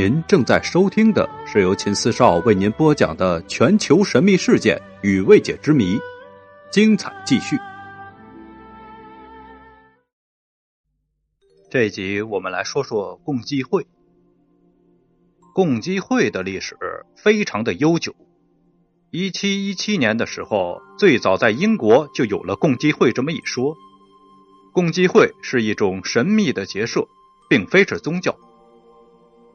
您正在收听的是由秦四少为您播讲的全球神秘事件与未解之谜，精彩继续。这一集我们来说说共济会。共济会的历史非常的悠久。一七一七年的时候，最早在英国就有了共济会这么一说。共济会是一种神秘的结社，并非是宗教。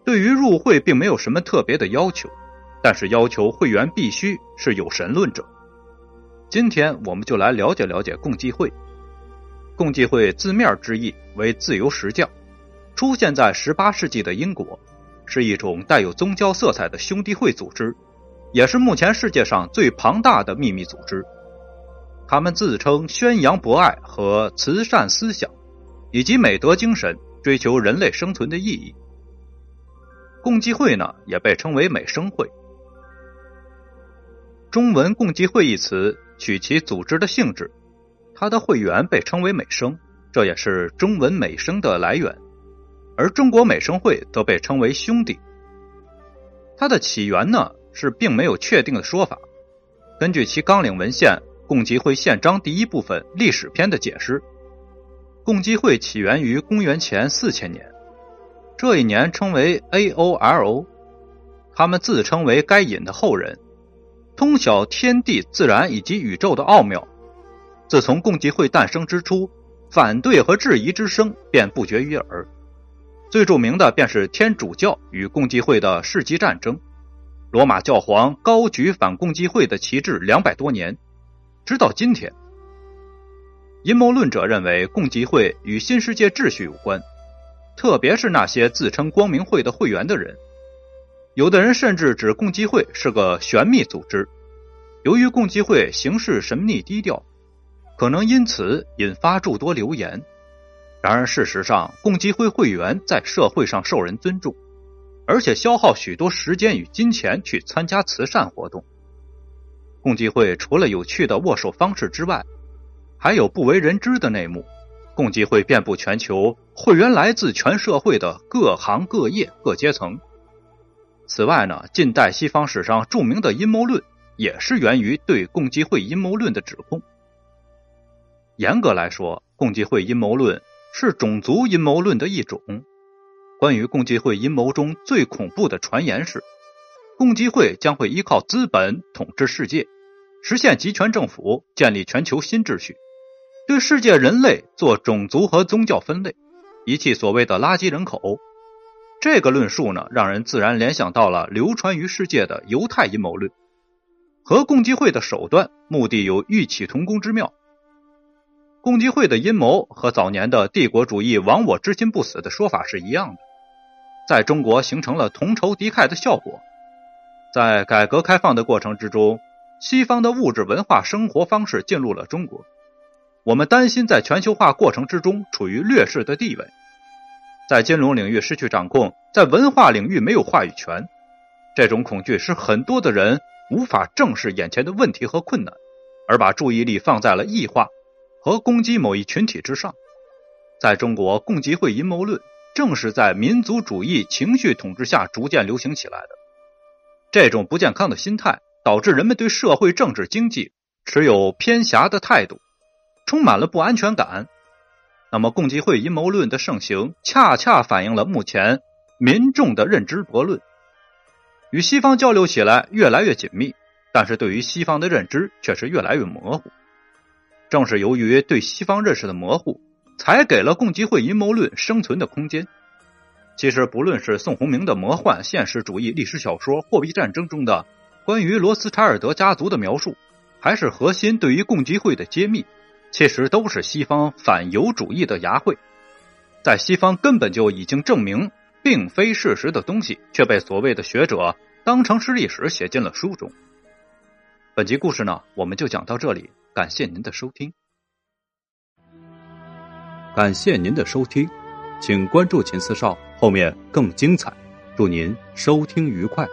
对于入会并没有什么特别的要求，但是要求会员必须是有神论者。今天我们就来了解了解共济会。共济会字面之意为自由石匠，出现在十八世纪的英国，是一种带有宗教色彩的兄弟会组织，也是目前世界上最庞大的秘密组织。他们自称宣扬博爱和慈善思想，以及美德精神，追求人类生存的意义。共济会呢，也被称为美生会。中文“共济会”一词取其组织的性质，它的会员被称为美生，这也是中文“美生”的来源。而中国美生会则被称为兄弟。它的起源呢，是并没有确定的说法。根据其纲领文献《共济会宪章》第一部分历史篇的解释，共济会起源于公元前四千年。这一年称为 A.O.L.O，他们自称为该隐的后人，通晓天地自然以及宇宙的奥妙。自从共济会诞生之初，反对和质疑之声便不绝于耳。最著名的便是天主教与共济会的世纪战争。罗马教皇高举反共济会的旗帜两百多年，直到今天。阴谋论者认为共济会与新世界秩序有关。特别是那些自称光明会的会员的人，有的人甚至指共济会是个玄秘组织。由于共济会行事神秘低调，可能因此引发诸多流言。然而，事实上，共济会会员在社会上受人尊重，而且消耗许多时间与金钱去参加慈善活动。共济会除了有趣的握手方式之外，还有不为人知的内幕。共济会遍布全球，会员来自全社会的各行各业、各阶层。此外呢，近代西方史上著名的阴谋论也是源于对共济会阴谋论的指控。严格来说，共济会阴谋论是种族阴谋论的一种。关于共济会阴谋中最恐怖的传言是，共济会将会依靠资本统治世界，实现集权政府，建立全球新秩序。对世界人类做种族和宗教分类，遗弃所谓的垃圾人口，这个论述呢，让人自然联想到了流传于世界的犹太阴谋论，和共济会的手段目的有异曲同工之妙。共济会的阴谋和早年的帝国主义亡我之心不死的说法是一样的，在中国形成了同仇敌忾的效果。在改革开放的过程之中，西方的物质文化生活方式进入了中国。我们担心在全球化过程之中处于劣势的地位，在金融领域失去掌控，在文化领域没有话语权。这种恐惧使很多的人无法正视眼前的问题和困难，而把注意力放在了异化和攻击某一群体之上。在中国，共济会阴谋论正是在民族主义情绪统治下逐渐流行起来的。这种不健康的心态导致人们对社会、政治、经济持有偏狭的态度。充满了不安全感。那么，共济会阴谋论的盛行，恰恰反映了目前民众的认知薄论，与西方交流起来越来越紧密，但是对于西方的认知却是越来越模糊。正是由于对西方认识的模糊，才给了共济会阴谋论生存的空间。其实，不论是宋鸿明的魔幻现实主义历史小说《货币战争》中的关于罗斯柴尔德家族的描述，还是核心对于共济会的揭秘。其实都是西方反犹主义的牙慧，在西方根本就已经证明并非事实的东西，却被所谓的学者当成是历史写进了书中。本集故事呢，我们就讲到这里，感谢您的收听。感谢您的收听，请关注秦四少，后面更精彩。祝您收听愉快。